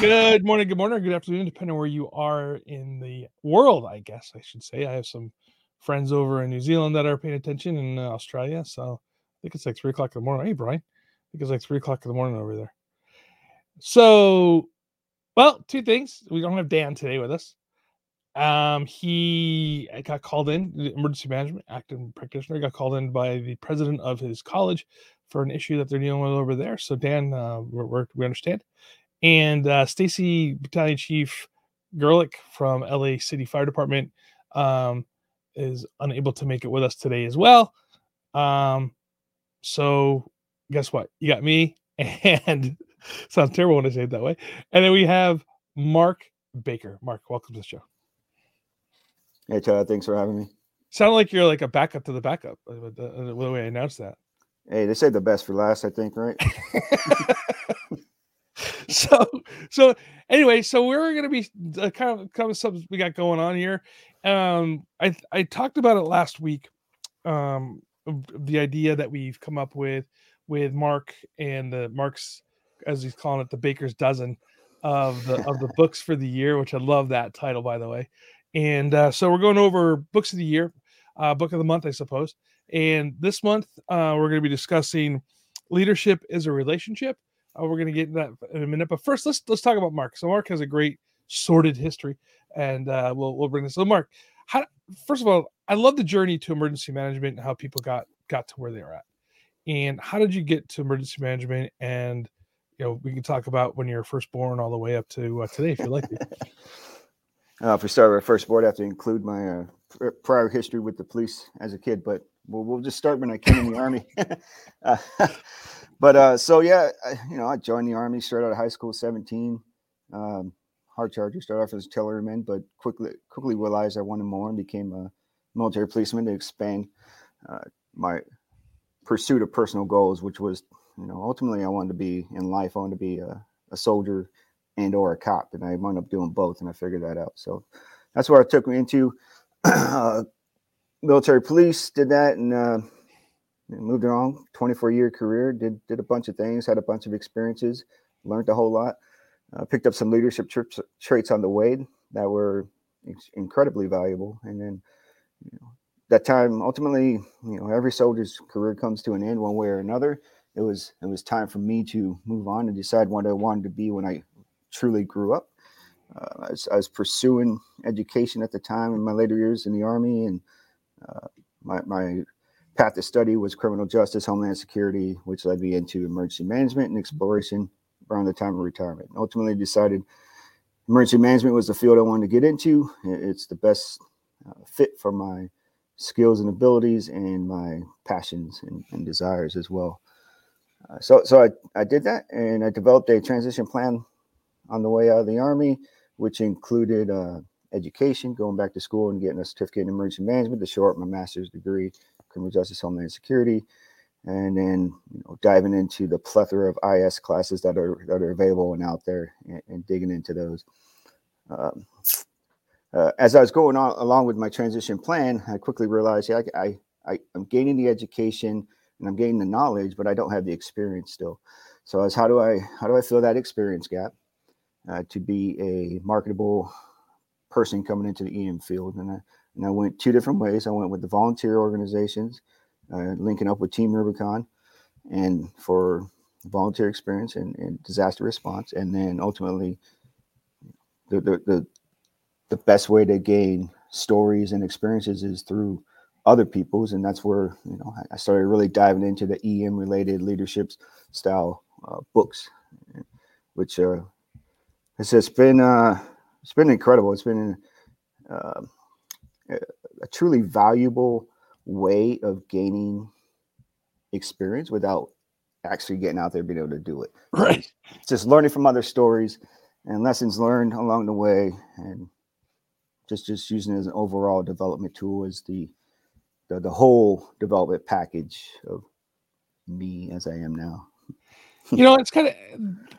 Good morning, good morning, good afternoon, depending on where you are in the world, I guess I should say. I have some friends over in New Zealand that are paying attention in uh, Australia. So I think it's like three o'clock in the morning. Hey, Brian, I think it's like three o'clock in the morning over there. So, well, two things. We don't have Dan today with us. Um, he got called in, emergency management acting practitioner, got called in by the president of his college for an issue that they're dealing with over there. So, Dan, uh, we're, we understand and uh, Stacy Battalion Chief Gerlich from LA City Fire Department um, is unable to make it with us today as well. Um, so guess what? You got me, and sounds terrible when I say it that way. And then we have Mark Baker. Mark, welcome to the show. Hey, Todd. Thanks for having me. Sound like you're like a backup to the backup with the, the way I announced that. Hey, they say the best for last, I think, right? so so anyway so we're going to be uh, kind of kind of something we got going on here. Um i i talked about it last week um the idea that we've come up with with mark and the mark's as he's calling it the baker's dozen of the of the books for the year which i love that title by the way. And uh, so we're going over books of the year uh, book of the month i suppose. And this month uh, we're going to be discussing leadership is a relationship uh, we're going to get that in a minute, but first let's let's talk about Mark. So Mark has a great sordid history, and uh, we'll we'll bring this. So Mark, how, first of all, I love the journey to emergency management and how people got got to where they are at. And how did you get to emergency management? And you know, we can talk about when you're first born all the way up to uh, today, if you like. uh, if we start with first board, I have to include my uh, prior history with the police as a kid, but we'll, we'll just start when I came in the army. uh, but uh, so yeah, I, you know, I joined the army straight out of high school, 17. Um, hard charger, started off as a artilleryman, but quickly quickly realized I wanted more and became a military policeman to expand uh, my pursuit of personal goals, which was, you know, ultimately I wanted to be in life, I wanted to be a, a soldier and or a cop, and I wound up doing both, and I figured that out. So that's where it took me into uh, military police. Did that and. Moved around 24 year career did did a bunch of things had a bunch of experiences learned a whole lot uh, picked up some leadership tra- traits on the way that were ex- incredibly valuable. And then you know that time ultimately you know every soldier's career comes to an end one way or another. It was it was time for me to move on and decide what i wanted to be when i truly grew up. Uh, I, was, I, was, pursuing education at the time in my later years in the army and uh, my, my path to study was criminal justice, homeland security, which led me into emergency management and exploration around the time of retirement. Ultimately, decided emergency management was the field I wanted to get into. It's the best uh, fit for my skills and abilities and my passions and, and desires as well. Uh, so, so I, I did that and I developed a transition plan on the way out of the army, which included uh, education, going back to school and getting a certificate in emergency management to show up my master's degree criminal justice, homeland security, and then you know diving into the plethora of IS classes that are that are available and out there, and, and digging into those. Um, uh, as I was going on along with my transition plan, I quickly realized, yeah, I, I, I'm gaining the education and I'm gaining the knowledge, but I don't have the experience still. So, as how do I how do I fill that experience gap uh, to be a marketable person coming into the EM field? And I, and I went two different ways. I went with the volunteer organizations, uh, linking up with Team Rubicon, and for volunteer experience and, and disaster response, and then ultimately, the, the the the best way to gain stories and experiences is through other people's, and that's where you know I started really diving into the EM related leadership style uh, books, which uh, it's, it's been uh, it's been incredible. It's been uh, a truly valuable way of gaining experience without actually getting out there being able to do it. Right. It's just learning from other stories and lessons learned along the way and just just using it as an overall development tool as the the, the whole development package of me as I am now. you know, it's kind of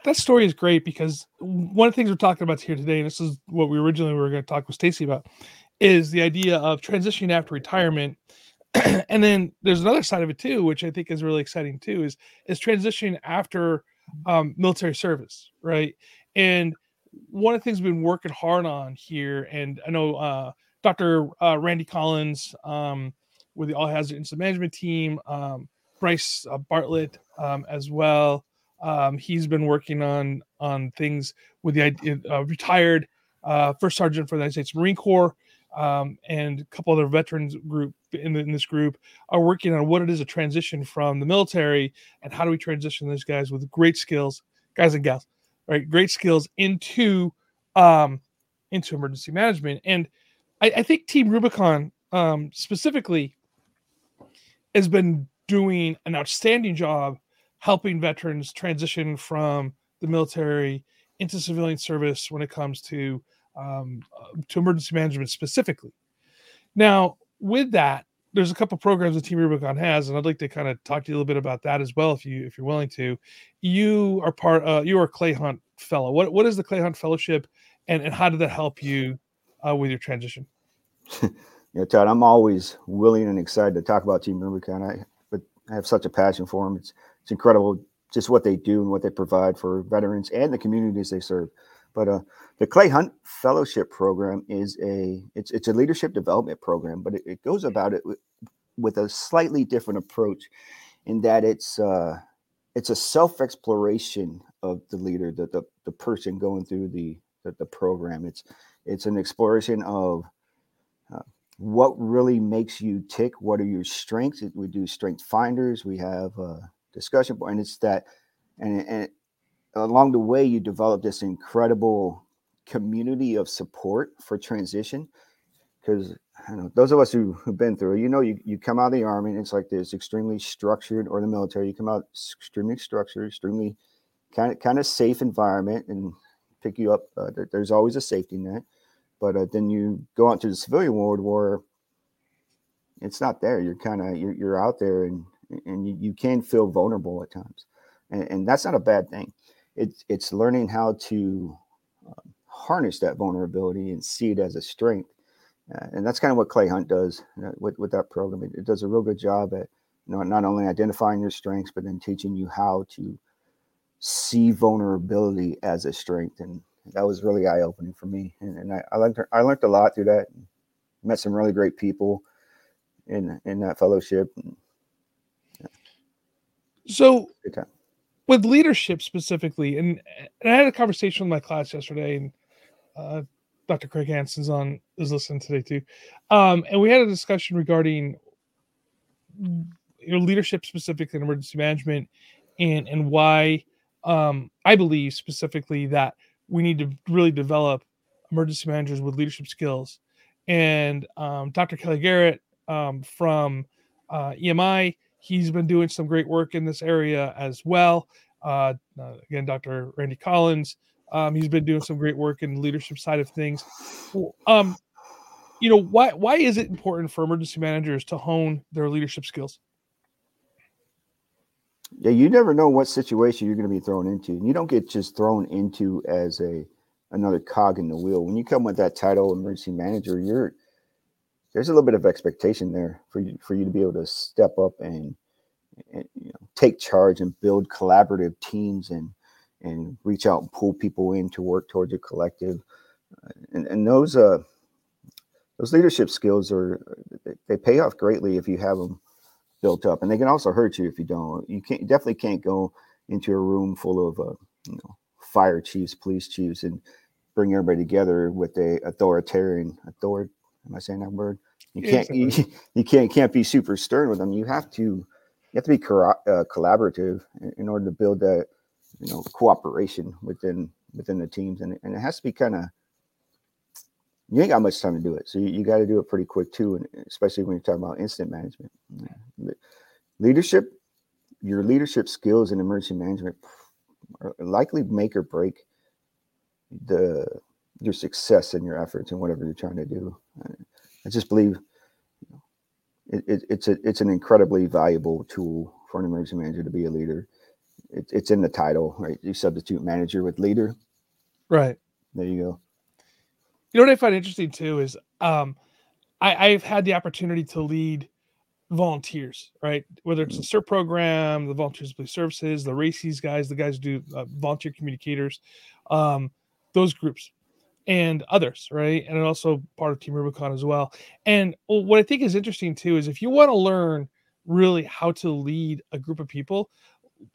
that story is great because one of the things we're talking about here today, and this is what we originally were going to talk with Stacy about, is the idea of transitioning after retirement. and then there's another side of it too, which I think is really exciting too, is is transitioning after um, military service, right? And one of the things we've been working hard on here, and I know uh, Dr. Uh, Randy Collins um, with the All Hazard Incident Management team, um, Bryce uh, Bartlett um, as well. Um, he's been working on on things with the uh, retired uh, first sergeant for the United States Marine Corps um, and a couple other veterans group in, the, in, this group are working on what it is a transition from the military and how do we transition those guys with great skills, guys and gals, right? Great skills into um, into emergency management. And I, I think Team Rubicon um, specifically has been doing an outstanding job helping veterans transition from the military into civilian service when it comes to um, to emergency management specifically. Now, with that, there's a couple programs that Team Rubicon has, and I'd like to kind of talk to you a little bit about that as well, if you if you're willing to. You are part. Uh, you are a Clay Hunt Fellow. What what is the Clay Hunt Fellowship, and and how did that help you uh, with your transition? yeah, Todd, I'm always willing and excited to talk about Team Rubicon. I but I have such a passion for them. It's it's incredible just what they do and what they provide for veterans and the communities they serve. But uh, the Clay Hunt Fellowship Program is a it's it's a leadership development program, but it, it goes about it with, with, a slightly different approach, in that it's uh, it's a self exploration of the leader, the, the the person going through the the, the program. It's it's an exploration of uh, what really makes you tick. What are your strengths? We do strength finders. We have uh, discussion. And it's that, and, and along the way, you develop this incredible community of support for transition. Because those of us who, who've been through you know, you, you come out of the army and it's like this extremely structured, or the military, you come out extremely structured, extremely kind of kind of safe environment, and pick you up. Uh, there, there's always a safety net, but uh, then you go out to the civilian world where it's not there. You're kind of you're, you're out there and and you, you can feel vulnerable at times, and, and that's not a bad thing. It's it's learning how to um, harness that vulnerability and see it as a strength, uh, and that's kind of what Clay Hunt does uh, with with that program. It, it, does a real good job at you know not only identifying your strengths, but then teaching you how to see vulnerability as a strength, and that was really eye opening for me. And, and I, I learned I learned a lot through that. Met some really great people in in that fellowship. And, so, with leadership specifically, and, and I had a conversation with my class yesterday, and uh, Dr. Craig Hanson's on is listening today too, um, and we had a discussion regarding your leadership specifically in emergency management, and and why um, I believe specifically that we need to really develop emergency managers with leadership skills. And um, Dr. Kelly Garrett um, from uh, EMI he's been doing some great work in this area as well. Uh, uh, again, Dr. Randy Collins, um, he's been doing some great work in the leadership side of things. Um, you know, why why is it important for emergency managers to hone their leadership skills? Yeah, you never know what situation you're going to be thrown into. You don't get just thrown into as a another cog in the wheel. When you come with that title, emergency manager, you're there's a little bit of expectation there for you for you to be able to step up and, and you know, take charge and build collaborative teams and and reach out and pull people in to work towards a collective. Uh, and, and those uh those leadership skills are they pay off greatly if you have them built up, and they can also hurt you if you don't. You can't definitely can't go into a room full of uh, you know fire chiefs, police chiefs, and bring everybody together with a authoritarian author Am I saying that word? You can't you, you, can't can't be super stern with them. You have to you have to be uh, collaborative in, order to build that you know cooperation within within the teams, and, and it has to be kind of you ain't got much time to do it, so you, you got to do it pretty quick too, and especially when you're talking about incident management. Leadership your leadership skills in emergency management are likely make or break the your success and your efforts and whatever you're trying to do. I just believe it, it, it's a, it's an incredibly valuable tool for an emergency manager to be a leader. It, it's in the title, right? You substitute manager with leader. Right. There you go. You know what I find interesting too is um, I, I've had the opportunity to lead volunteers, right? Whether it's the CERT program, the volunteers police services, the RACES guys, the guys who do uh, volunteer communicators, um, those groups and others, right? And also part of Team Rubicon as well. And what I think is interesting too is if you want to learn really how to lead a group of people,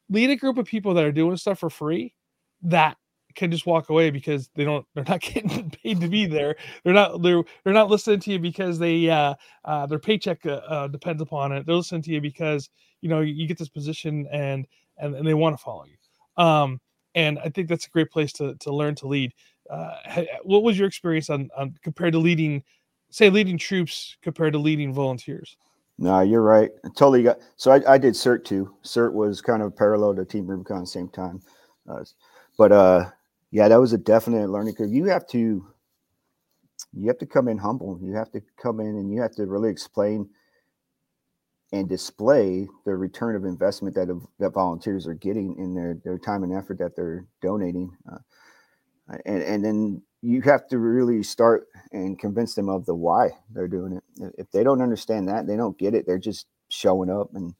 lead a group of people that are doing stuff for free that can just walk away because they don't they're not getting paid to be there they're not they're they're not listening to you because they uh, uh their paycheck uh, uh, depends upon it they're listening to you because you know you get this position and and, and they want to follow you um and i think that's a great place to to learn to lead uh what was your experience on, on compared to leading say leading troops compared to leading volunteers no, you're right. I totally got. So I, I did CERT too. CERT was kind of parallel to Team Rubicon same time. Uh, but uh, yeah, that was a definite learning curve. You have to you have to come in humble. You have to come in and you have to really explain and display the return of investment that that volunteers are getting in their their time and effort that they're donating, uh, and and then you have to really start and convince them of the why they're doing it. If they don't understand that, they don't get it. They're just showing up, and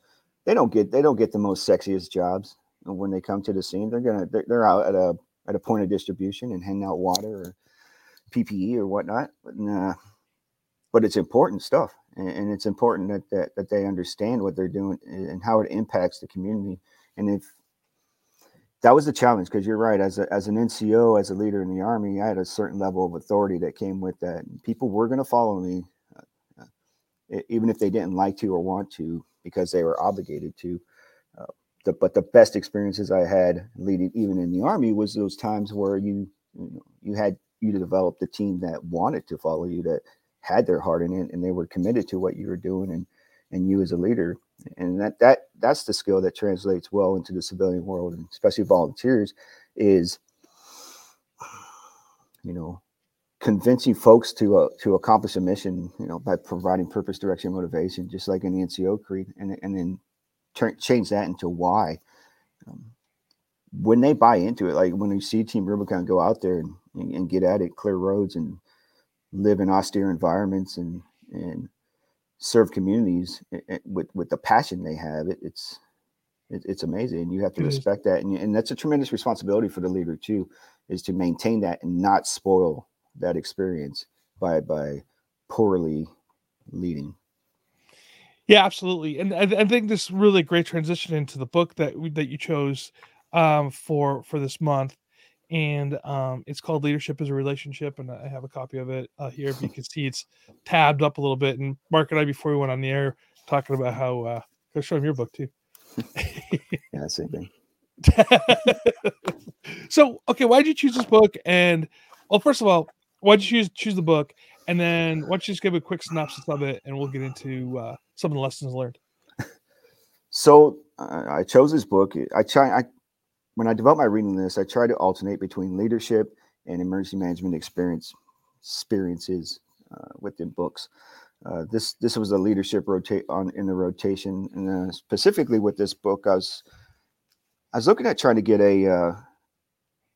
they don't get they don't get the most sexiest jobs And when they come to the scene. They're gonna they're, they're out at a at a point of distribution and handing out water or PPE or whatnot. But, uh, but it's important stuff, and, and it's important that, that that they understand what they're doing and how it impacts the community. And if that was the challenge, because you're right, as a, as an NCO, as a leader in the army, I had a certain level of authority that came with that. People were going to follow me, uh, uh, even if they didn't like to or want to, because they were obligated to the, but the best experiences I had leading even in the army was those times where you you, know, you had you to develop the team that wanted to follow you that had their heart in it and they were committed to what you were doing and and you as a leader and that that that's the skill that translates well into the civilian world and especially volunteers is you know convincing folks to uh, to accomplish a mission you know by providing purpose direction motivation just like in the nco creed and, and then turn, change that into why. Um, when they buy into it, like when you see Team Rubicon go out there and, and, get at it, clear roads and live in austere environments and and serve communities with with the passion they have, it, it's it, it's amazing. And you have to respect that, and, and that's a tremendous responsibility for the leader too, is to maintain that and not spoil that experience by by poorly leading. Yeah, absolutely, and I, I think this really great transition into the book that that you chose um, for for this month, and um, it's called "Leadership is a Relationship," and I have a copy of it uh, here. you can see it's tabbed up a little bit. And Mark and I, before we went on the air, talking about how uh, go show him your book too. yeah, same thing. so, okay, why did you choose this book? And well, first of all, why did you choose choose the book? And then why don't you just give a quick synopsis of it, and we'll get into uh, some of the lessons learned. So uh, I chose this book. I try. I when I develop my reading list, I try to alternate between leadership and emergency management experience experiences uh, within books. Uh, this this was a leadership rotate on in the rotation, and uh, specifically with this book, I was I was looking at trying to get a, uh,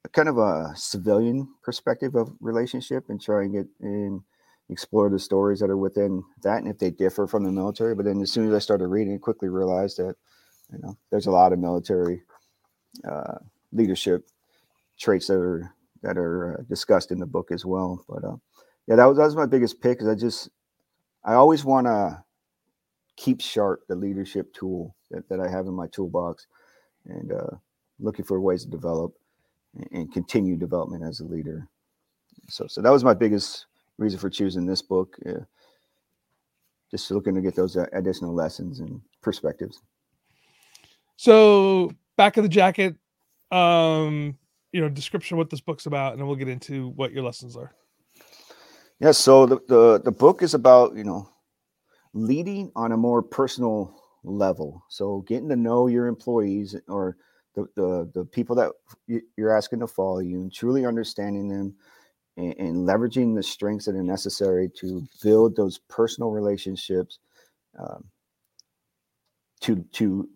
a kind of a civilian perspective of relationship and trying it in explore the stories that are within that and if they differ from the military. But then as soon as I started reading, I quickly realized that you know there's a lot of military uh, leadership traits that are that are uh, discussed in the book as well. But uh, yeah, that was that was my biggest pick because I just I always want to keep sharp the leadership tool that, that I have in my toolbox and uh, looking for ways to develop and, and continue development as a leader. So so that was my biggest reason for choosing this book. Uh, just looking to get those uh, additional lessons and perspectives. So, back of the jacket, um, you know, description of what this book's about, and then we'll get into what your lessons are. Yeah. So the the the book is about you know leading on a more personal level. So getting to know your employees or the, the, the people that you're asking to follow you and truly understanding them and, and leveraging the strengths that are necessary to build those personal relationships um, to to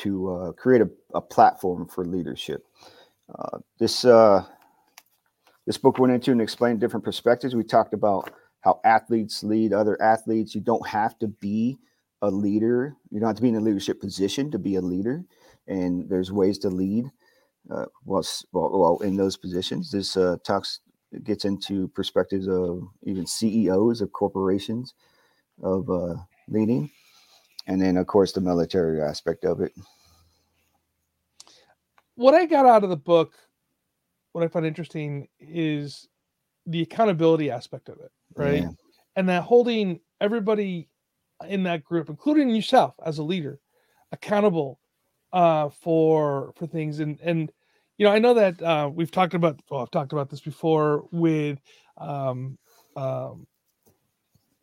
to uh, create a, a platform for leadership. Uh, this uh, this book went into and explained different perspectives. We talked about how athletes lead other athletes. You don't have to be a leader. You don't have to be in a leadership position to be a leader, and there's ways to lead. Uh, well, well, in those positions, this uh, talks gets into perspectives of even CEOs of corporations of uh, leading, and then of course the military aspect of it. What I got out of the book, what I found interesting is the accountability aspect of it, right? Yeah. And that holding everybody in that group, including yourself as a leader, accountable uh, for for things. And and you know, I know that uh, we've talked about. Well, I've talked about this before with um, um,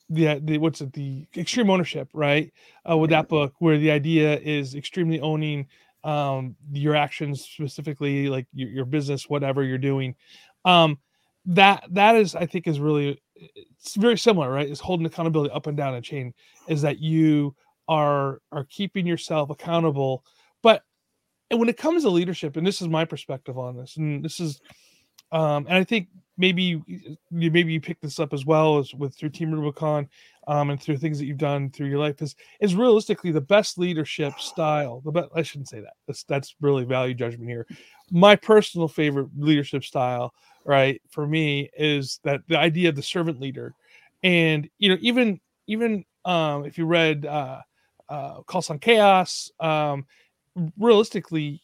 the the what's it the extreme ownership, right? Uh, with that book, where the idea is extremely owning um, your actions, specifically like your, your business, whatever you're doing. Um, that that is, I think, is really it's very similar, right? Is holding accountability up and down a chain is that you are are keeping yourself accountable. But and when it comes to leadership, and this is my perspective on this, and this is um, and I think maybe maybe you pick this up as well as with through Team Rubicon um, and through things that you've done through your life is is realistically the best leadership style. The best I shouldn't say that. That's that's really value judgment here. My personal favorite leadership style right for me is that the idea of the servant leader and you know even even um if you read uh uh Call Sign Chaos um realistically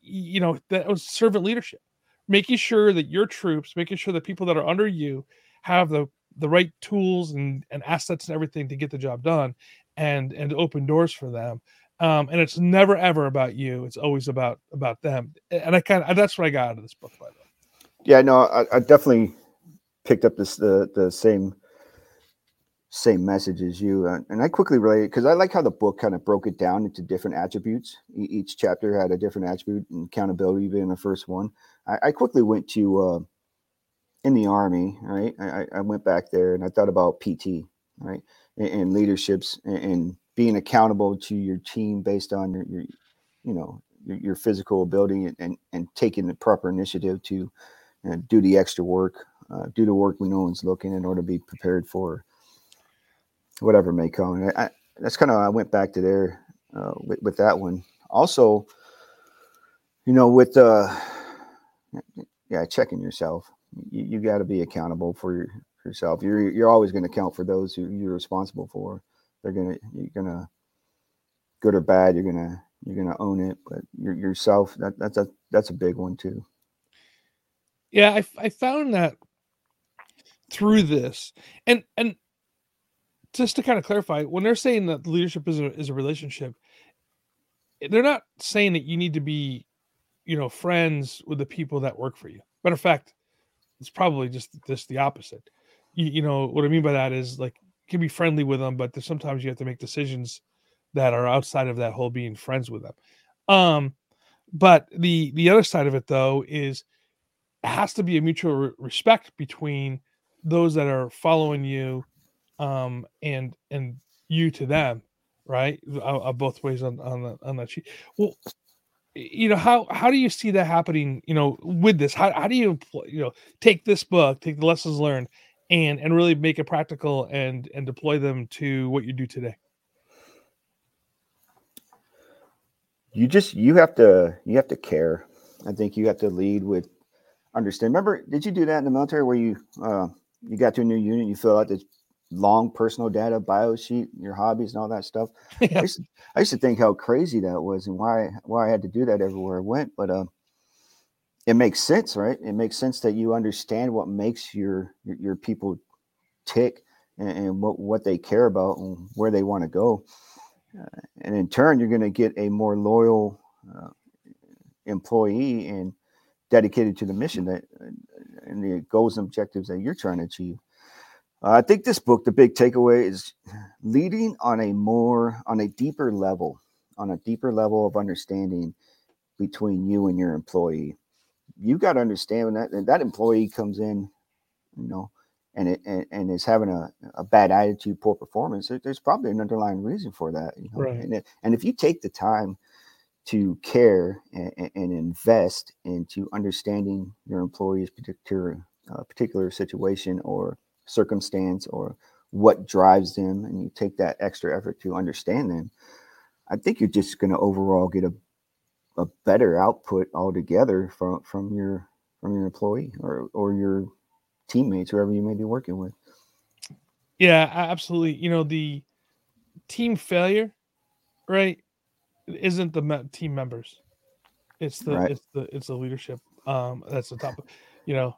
you know that was servant leadership making sure that your troops making sure that people that are under you have the the right tools and, and assets and everything to get the job done and and open doors for them um, and it's never ever about you it's always about about them and i kind of that's what i got out of this book by the way yeah, no, I, I definitely picked up this the the same same message as you, uh, and I quickly related because I like how the book kind of broke it down into different attributes. Each chapter had a different attribute, and accountability being the first one. I, I quickly went to uh, in the army, right? I, I went back there and I thought about PT, right, and, and leaderships and, and, being accountable to your team based on your, your you know, your, your physical ability and, and and taking the proper initiative to do the extra work, uh, do the work when no one's looking in order to be prepared for whatever may come. I, I, that's kind of I went back to there uh, with, with, that one. Also, you know, with uh, yeah, checking yourself. You, you got to be accountable for your, yourself. You're you're always going to count for those who you're responsible for. They're gonna you're gonna good or bad. You're gonna you're gonna own it. But your, yourself that that's a that's a big one too. Yeah, I, I found that through this, and and just to kind of clarify, when they're saying that leadership is a is a relationship, they're not saying that you need to be, you know, friends with the people that work for you. Matter of fact, it's probably just just the opposite. You, you know what I mean by that is like you can be friendly with them, but sometimes you have to make decisions that are outside of that whole being friends with them. Um, but the the other side of it though is has to be a mutual re- respect between those that are following you um and and you to them right uh, both ways on on the on that sheet well you know how how do you see that happening you know with this how, how do you you know take this book take the lessons learned and and really make it practical and and deploy them to what you do today you just you have to you have to care i think you have to lead with understand. Remember, did you do that in the military where you uh, you got to a new unit, you fill out this long personal data bio sheet, your hobbies and all that stuff? Yeah. I, used to, I, used to, think how crazy that was and why why I had to do that everywhere I went, but uh, it makes sense, right? It makes sense that you understand what makes your your, your people tick and, and, what what they care about and where they want to go, uh, and in turn, you're going to get a more loyal uh, employee and dedicated to the mission that and the goals and objectives that you're trying to achieve. I think this book, the big takeaway is leading on a more on a deeper level, on a deeper level of understanding between you and your employee. You got to understand when that that employee comes in, you know, and it and, and is having a, a bad attitude, poor performance. There, there's probably an underlying reason for that. You know? Right. And, it, and if you take the time to care and, and invest into understanding your employee's particular uh, particular situation or circumstance or what drives them and you take that extra effort to understand them i think you're just going to overall get a, a better output altogether from from your from your employee or or your teammates whoever you may be working with Yeah, absolutely. You know, the team failure, right, isn't the team members. It's the Right. it's the it's the leadership. Um, that's the top. You know,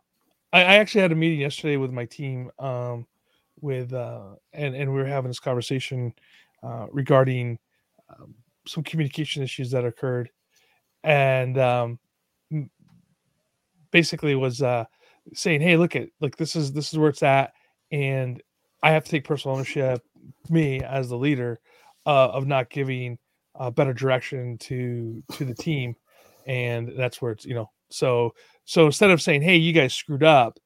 I, I actually had a meeting yesterday with my team. Um, with uh, and and we were having this conversation uh, regarding um, some communication issues that occurred, and um, basically was uh saying, "Hey, look at like this is this is where it's at, and I have to take personal ownership, me as the leader, uh, of not giving uh, better direction to to the team, and that's where it's you know so so instead of saying, "Hey, you guys screwed up,"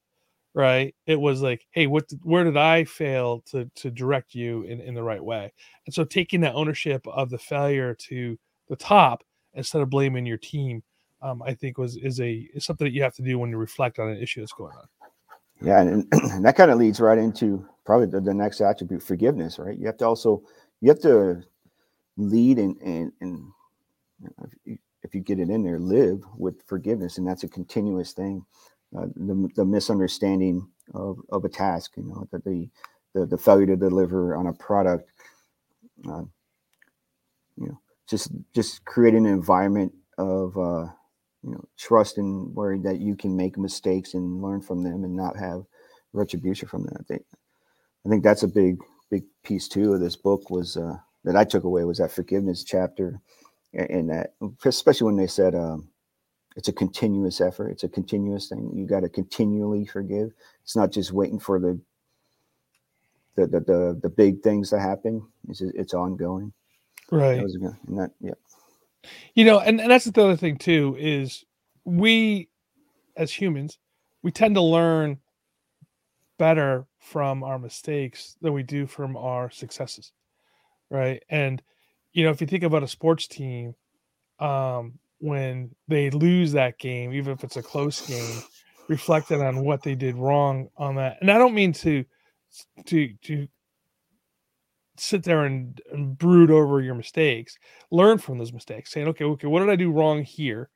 right? It was like, "Hey, what where did I fail to to direct you in in the right way?" And so taking that ownership of the failure to the top instead of blaming your team um, I think was is a is something that you have to do when you reflect on an issue that's going on. Yeah, and, and that kind of leads right into probably the, the next attribute, forgiveness, right? You have to also you have to lead and and and if, you, get it in there, live with forgiveness, and that's a continuous thing. Uh, the, the misunderstanding of, of a task, you know, that the, the the failure to deliver on a product, uh, you know, just just creating an environment of uh, you know trust and where that you can make mistakes and learn from them and not have retribution from them. I think I think that's a big big piece too of this book was uh, that I took away was that forgiveness chapter and, and that especially when they said um, it's a continuous effort, it's a continuous thing. You got to continually forgive. It's not just waiting for the the the the, the big things to happen. It's just, it's ongoing. Right. That was. And that yeah. You know, and, and that's the other thing too is we as humans, we tend to learn better from our mistakes than we do from our successes. Right. And you know, if you think about a sports team, um, when they lose that game, even if it's a close game, reflecting on what they did wrong on that. And I don't mean to to to sit there and, and brood over your mistakes learn from those mistakes saying okay okay what did i do wrong here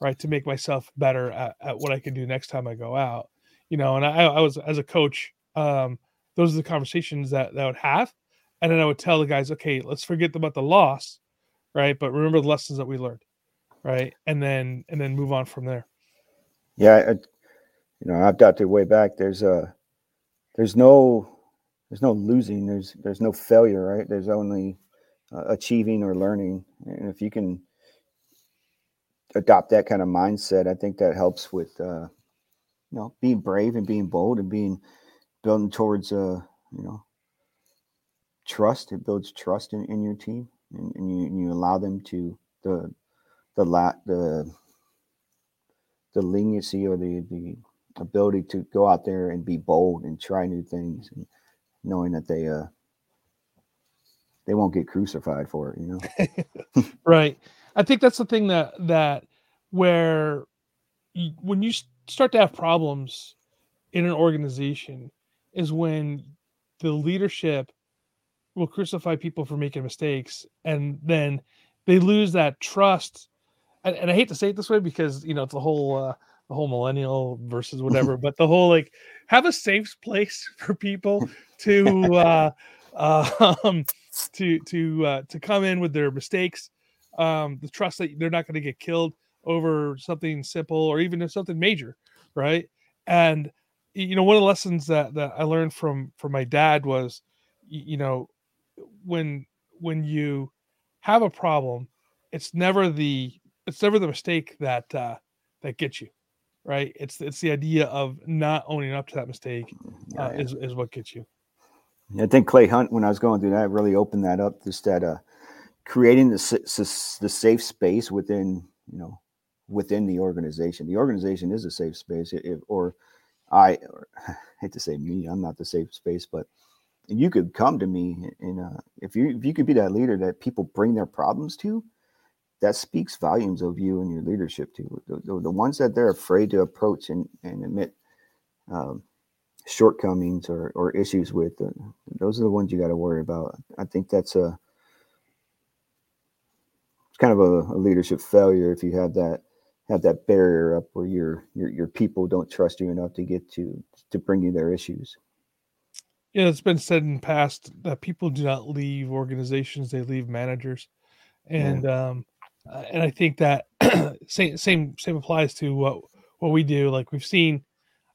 right to make myself better at, at what i can do next time i go out you know and i, I was as a coach um, those are the conversations that, that i would have and then i would tell the guys okay let's forget about the loss right but remember the lessons that we learned right and then and then move on from there Yeah, I, you know, I've got to way back. There's a, there's no, there's no losing. There's there's no failure, right? There's only uh, achieving or learning. And if you can adopt that kind of mindset, I think that helps with, uh, you know, being brave and being bold and being building towards, uh, you know, trust. It builds trust in, in your team, and, and you and you allow them to the the la the the leniency or the the ability to go out there and be bold and try new things and knowing that they uh they won't get crucified for it you know right i think that's the thing that that where you, when you start to have problems in an organization is when the leadership will crucify people for making mistakes and then they lose that trust. And, and i hate to say it this way because you know it's the whole uh, the whole millennial versus whatever but the whole like have a safe place for people to uh um to to uh to come in with their mistakes um the trust that they're not going to get killed over something simple or even if something major right? And you know one of the lessons that that i learned from from my dad was you know when when you have a problem it's never the it's never the mistake that uh that gets you right it's it's the idea of not owning up to that mistake uh, Yeah, is is what gets you I think Clay Hunt, when I was going through that, really opened that up. Just that uh, creating the the safe space within you know within the organization. The organization is a safe space, if, or I, or, I hate to say me, I'm not the safe space, but you could come to me and uh, if you if you could be that leader that people bring their problems to, that speaks volumes of you and your leadership too. The, the, the ones that they're afraid to approach and, and admit um, shortcomings or, or issues with, uh, those are the ones you got to worry about. I think that's a it's kind of a, a, leadership failure if you have that have that barrier up where your your your people don't trust you enough to get to to bring you their issues. Yeah, it's been said in the past that people do not leave organizations; they leave managers, and yeah. um, uh, and I think that same same same applies to what what we do. Like we've seen,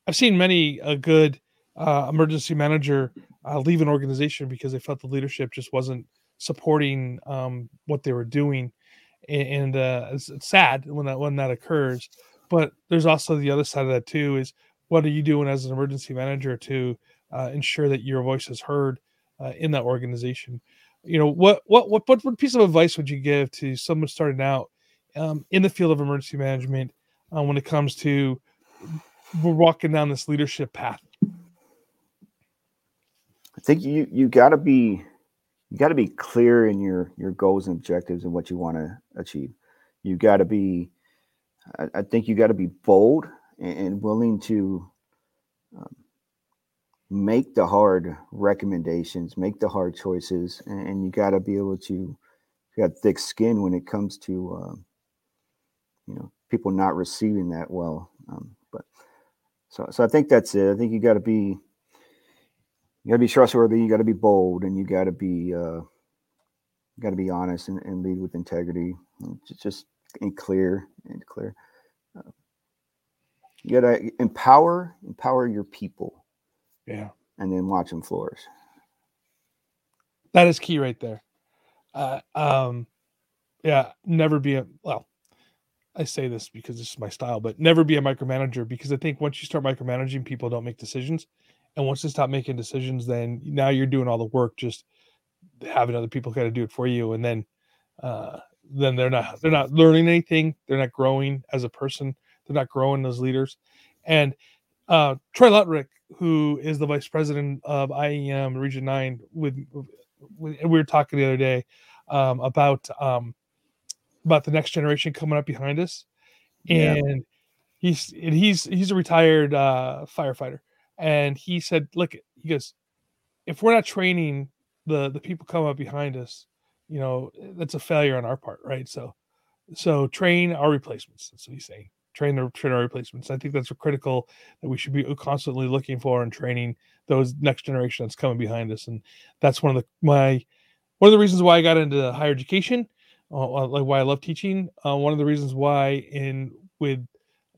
I've seen many a good uh, emergency manager uh, leave an organization because they felt the leadership just wasn't supporting um, what they were doing, and, uh, it's, it's sad when that when that occurs. But there's also the other side of that too: is what are you doing as an emergency manager to uh, ensure that your voice is heard uh, in that organization? you know what what what what piece of advice would you give to someone starting out um, in the field of emergency management uh, when it comes to we're walking down this leadership path i think you you got to be you got to be clear in your your goals and objectives and what you want to achieve you got to be I, I, think you got to be bold and, and willing to um, make the hard recommendations, make the hard choices, and, and you got to be able to you got thick skin when it comes to um, you know people not receiving that well. Um, but so so I think that's it. I think you got to be you got to be trustworthy. You got to be bold, and you got to be uh, got to be honest and, and, lead with integrity. Just, just and clear and clear. Uh, you got to empower empower your people yeah. And then watch them flourish. That is key right there. Uh, um, yeah, never be a well. I say this because this is my style, but never be a micromanager because I think once you start micromanaging, people don't make decisions, and once they stop making decisions, then now you're doing all the work, just having other people kind of do it for you, and then, uh, then they're not they're not learning anything, they're not growing as a person, they're not growing as leaders, and uh, Troy Lutrick who is the vice president of IEM Region Nine, with, with we were talking the other day um, about um, about the next generation coming up behind us, and yeah. he's and he's he's a retired uh, firefighter, and he said, "Look, he goes, if we're not training the the people coming up behind us, you know, that's a failure on our part, right? So, so train our replacements." That's what he's saying train the train our replacements. I think that's a critical that we should be constantly looking for and training those next generation that's coming behind us. And that's one of the my one of the reasons why I got into higher education, uh, uh like why I love teaching. Uh, one of the reasons why in with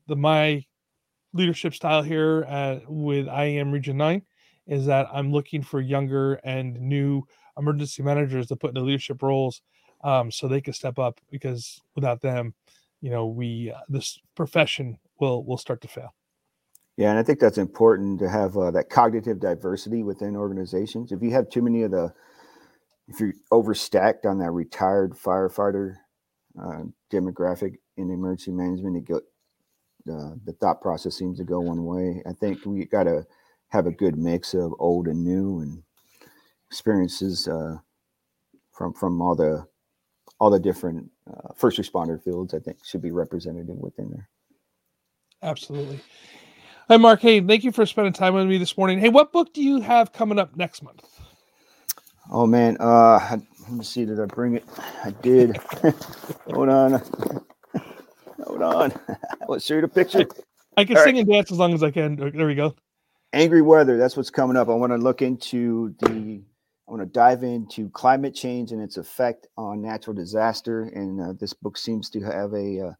the my leadership style here at, with IEM Region Nine is that I'm looking for younger and new emergency managers to put into leadership roles um, so they can step up because without them you know we uh, this profession will will start to fail. Yeah and i think that's important to have uh, that cognitive diversity within organizations. If you have too many of the if you're overstacked on that retired firefighter uh, demographic in emergency management it go uh, the thought process seems to go one way. I think we got to have a good mix of old and new and experiences uh, from from all the all the different uh, first responder fields, I think, should be represented within there. Absolutely. Hi, Mark. Hey, thank you for spending time with me this morning. Hey, what book do you have coming up next month? Oh man, uh, let me see. Did I bring it? I did. Hold on. Hold on. Let's show you the picture. I can All sing right. and dance as long as I can. There we go. Angry weather. That's what's coming up. I want to look into the I want to dive into climate change and its effect on natural disaster. And uh, this book seems to have a, uh,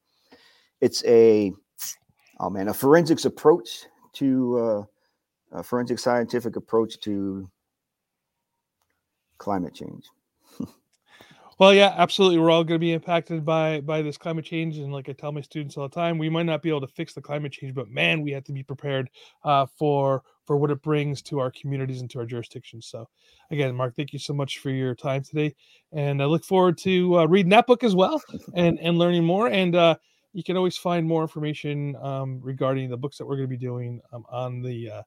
it's a, oh man, a forensics approach to uh, a forensic scientific approach to climate change. Well, yeah, absolutely. We're all going to be impacted by by this climate change, and like I tell my students all the time, we might not be able to fix the climate change, but man, we have to be prepared uh, for for what it brings to our communities and to our jurisdictions. So, again, Mark, thank you so much for your time today, and I look forward to uh, reading that book as well and and learning more. And uh, you can always find more information um, regarding the books that we're going to be doing um, on the uh,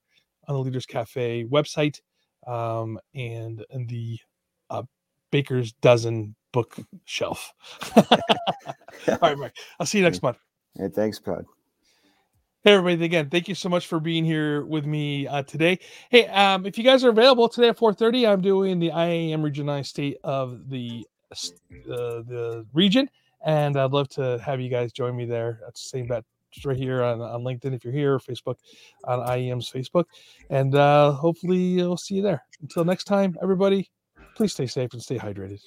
on the Leaders Cafe website um, and and the uh, Baker's Dozen bookshelf. All right, Mark. I'll see you next month. Hey, thanks, Todd. Hey everybody! Again, thank you so much for being here with me uh, today. Hey, um, if you guys are available today at 4:30, I'm doing the IAEM Region 9 State of the uh, the region, and I'd love to have you guys join me there. That's the same bet right here on, on LinkedIn if you're here, or Facebook on IAEM's Facebook, and uh, hopefully we'll see you there. Until next time, everybody, please stay safe and stay hydrated.